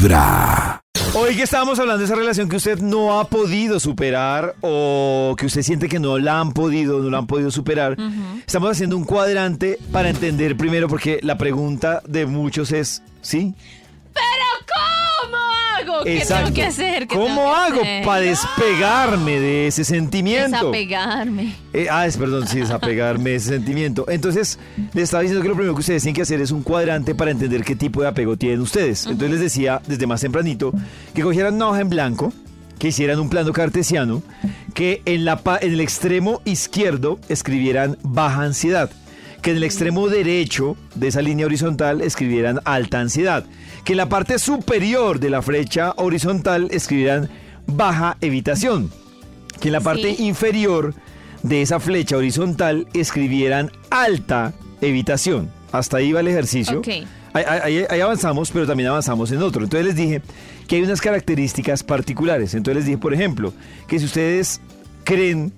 Vibra. Hoy que estábamos hablando de esa relación que usted no ha podido superar o que usted siente que no la han podido, no la han podido superar, estamos haciendo un cuadrante para entender primero, porque la pregunta de muchos es, ¿sí? ¿Pero cómo hago? ¿Qué Exacto. tengo que hacer? ¿Qué ¿Cómo tengo que hago hacer? para despegarme de ese sentimiento? Desapegarme. Eh, ah, es, perdón, sí, desapegarme de ese sentimiento. Entonces, les estaba diciendo que lo primero que ustedes tienen que hacer es un cuadrante para entender qué tipo de apego tienen ustedes. Entonces les decía desde más tempranito que cogieran una hoja en blanco, que hicieran un plano cartesiano, que en, la, en el extremo izquierdo escribieran baja ansiedad, que en el extremo derecho de esa línea horizontal escribieran alta ansiedad, que en la parte superior de la flecha horizontal escribieran baja evitación, que en la parte Sí. inferior de esa flecha horizontal escribieran alta evitación. Hasta ahí va el ejercicio. Ok. Ahí, ahí- ahí avanzamos, pero también avanzamos en otro. Entonces les dije que hay unas características particulares. Entonces les dije, por ejemplo, que si ustedes creen,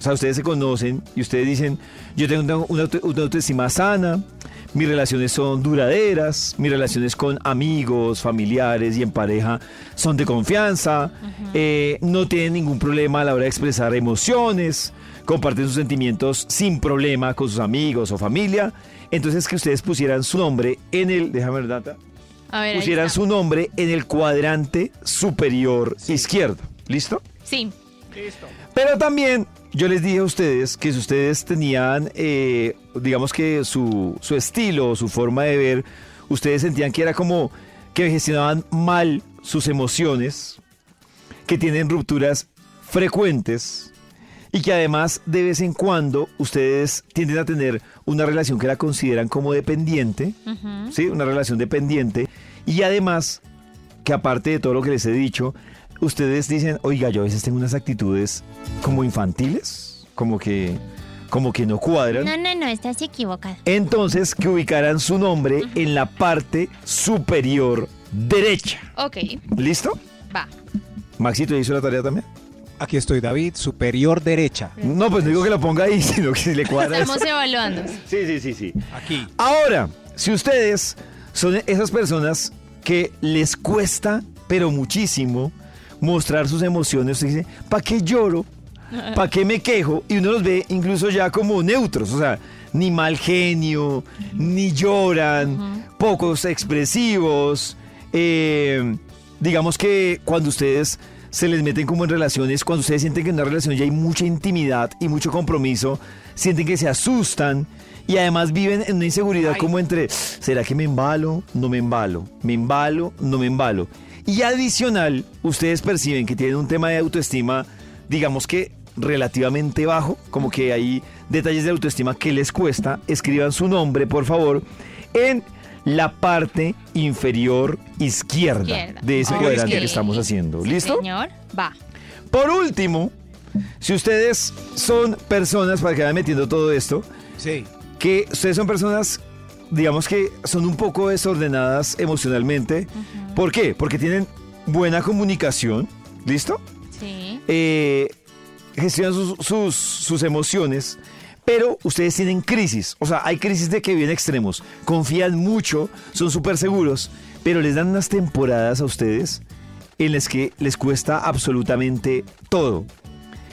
o sea, ustedes se conocen y ustedes dicen, yo tengo una, una auto- una autoestima sana, mis relaciones son duraderas, mis relaciones con amigos, familiares y en pareja son de confianza, eh, no tienen ningún problema a la hora de expresar emociones, comparten sus sentimientos sin problema con sus amigos o familia. Entonces que ustedes pusieran su nombre en el, déjame ver data, A ver, pusieran su nombre en el cuadrante superior izquierdo. ¿Listo? Sí. Pero también yo les dije a ustedes que si ustedes tenían, eh, digamos que su, su estilo, su forma de ver, ustedes sentían que era como que gestionaban mal sus emociones, que tienen rupturas frecuentes y que además de vez en cuando ustedes tienden a tener una relación que la consideran como dependiente. ¿sí? Una relación dependiente. Y además, que aparte de todo lo que les he dicho, ustedes dicen, oiga, yo a veces tengo unas actitudes como infantiles, como que, como que no cuadran. No, no, no, estás equivocado. Entonces, que ubicaran su nombre en la parte superior derecha. Ok, ¿Listo? va. Maxito, ¿ya hizo la tarea también? Aquí estoy, David, superior derecha. No, pues no digo que lo ponga ahí, sino que si le cuadra. eso. Estamos evaluando. Sí, sí, sí, sí. Aquí. Ahora, si ustedes son esas personas que les cuesta, pero muchísimo, mostrar sus emociones, usted dice, ¿para qué lloro? ¿Para qué me quejo? Y uno los ve incluso ya como neutros, o sea, ni mal genio, ni lloran, pocos expresivos. eh, digamos que cuando ustedes se les meten como en relaciones, cuando ustedes sienten que en una relación ya hay mucha intimidad y mucho compromiso, sienten que se asustan y además viven en una inseguridad como entre, ¿será que me embalo? No me embalo. Me embalo, no me embalo. Y adicional, ustedes perciben que tienen un tema de autoestima, digamos que relativamente bajo, como que hay detalles de autoestima que les cuesta. Escriban su nombre, por favor, en la parte inferior izquierda, Izquierda. de ese Ok. cuadrante que estamos haciendo. Sí, ¿Listo? Señor, va. Por último, si ustedes son personas, para que vayan metiendo todo esto, Sí. que ustedes son personas, digamos que son un poco desordenadas emocionalmente. ¿Por qué? Porque tienen buena comunicación, ¿listo? Sí. Eh, gestionan sus, sus- sus emociones, pero ustedes tienen crisis. O sea, hay crisis de que vienen extremos. Confían mucho, son súper seguros, pero les dan unas temporadas a ustedes en las que les cuesta absolutamente todo.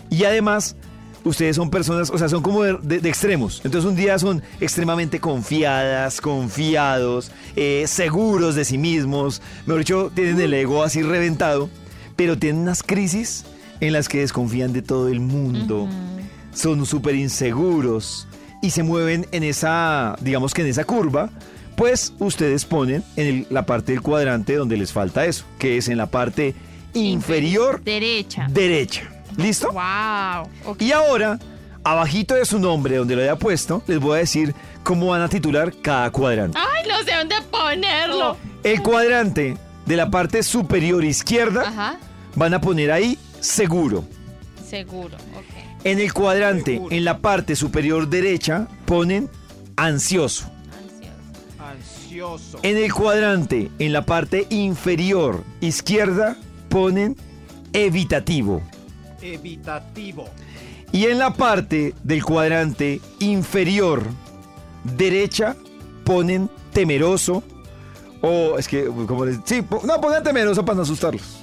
Y además, ustedes son personas, o sea, son como de, de- de extremos. Entonces un día son extremadamente confiadas, confiados, eh, seguros de sí mismos. Mejor dicho, tienen el ego así reventado, pero tienen unas crisis en las que desconfían de todo el mundo. Son súper inseguros y se mueven en esa, digamos que en esa curva. Pues ustedes ponen en el- la parte del cuadrante donde les falta eso, que es en la parte inferior Derecha. derecha. ¿Listo? Wow. Y ahora, abajito de su nombre, donde lo haya puesto, les voy a decir cómo van a titular cada cuadrante. Ay, no sé dónde ponerlo. El cuadrante de la parte superior izquierda Ajá. van a poner ahí seguro. Seguro. Ok. En el cuadrante, Seguro. en la parte superior derecha, ponen ansioso. Ansioso. Ansioso. En el cuadrante, en la parte inferior izquierda, ponen evitativo. Evitativo. Y en la parte del cuadrante inferior derecha ponen temeroso O es que, como les... Sí, po- no, pongan temeroso para no asustarlos.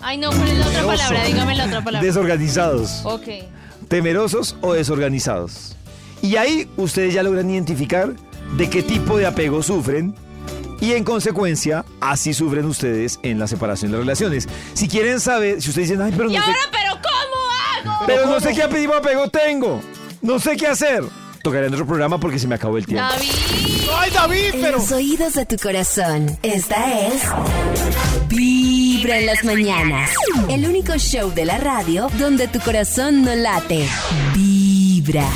Ay, no, ¿cuál es la otra palabra? Dígame la otra palabra. Desorganizados. Ok. temerosos o desorganizados. Y ahí ustedes ya logran identificar de qué tipo de apego sufren y en consecuencia así sufren ustedes en la separación de las relaciones. Si quieren saber, si ustedes dicen, ay, pero ¿Y no sé, pero no sé qué de apego tengo, no sé qué hacer, tocaré en otro programa porque se me acabó el tiempo. David. ¡Ay, David, En pero! los oídos de tu corazón. Esta es Vibra en las mañanas. El único show de la radio donde tu corazón no late. Vibra.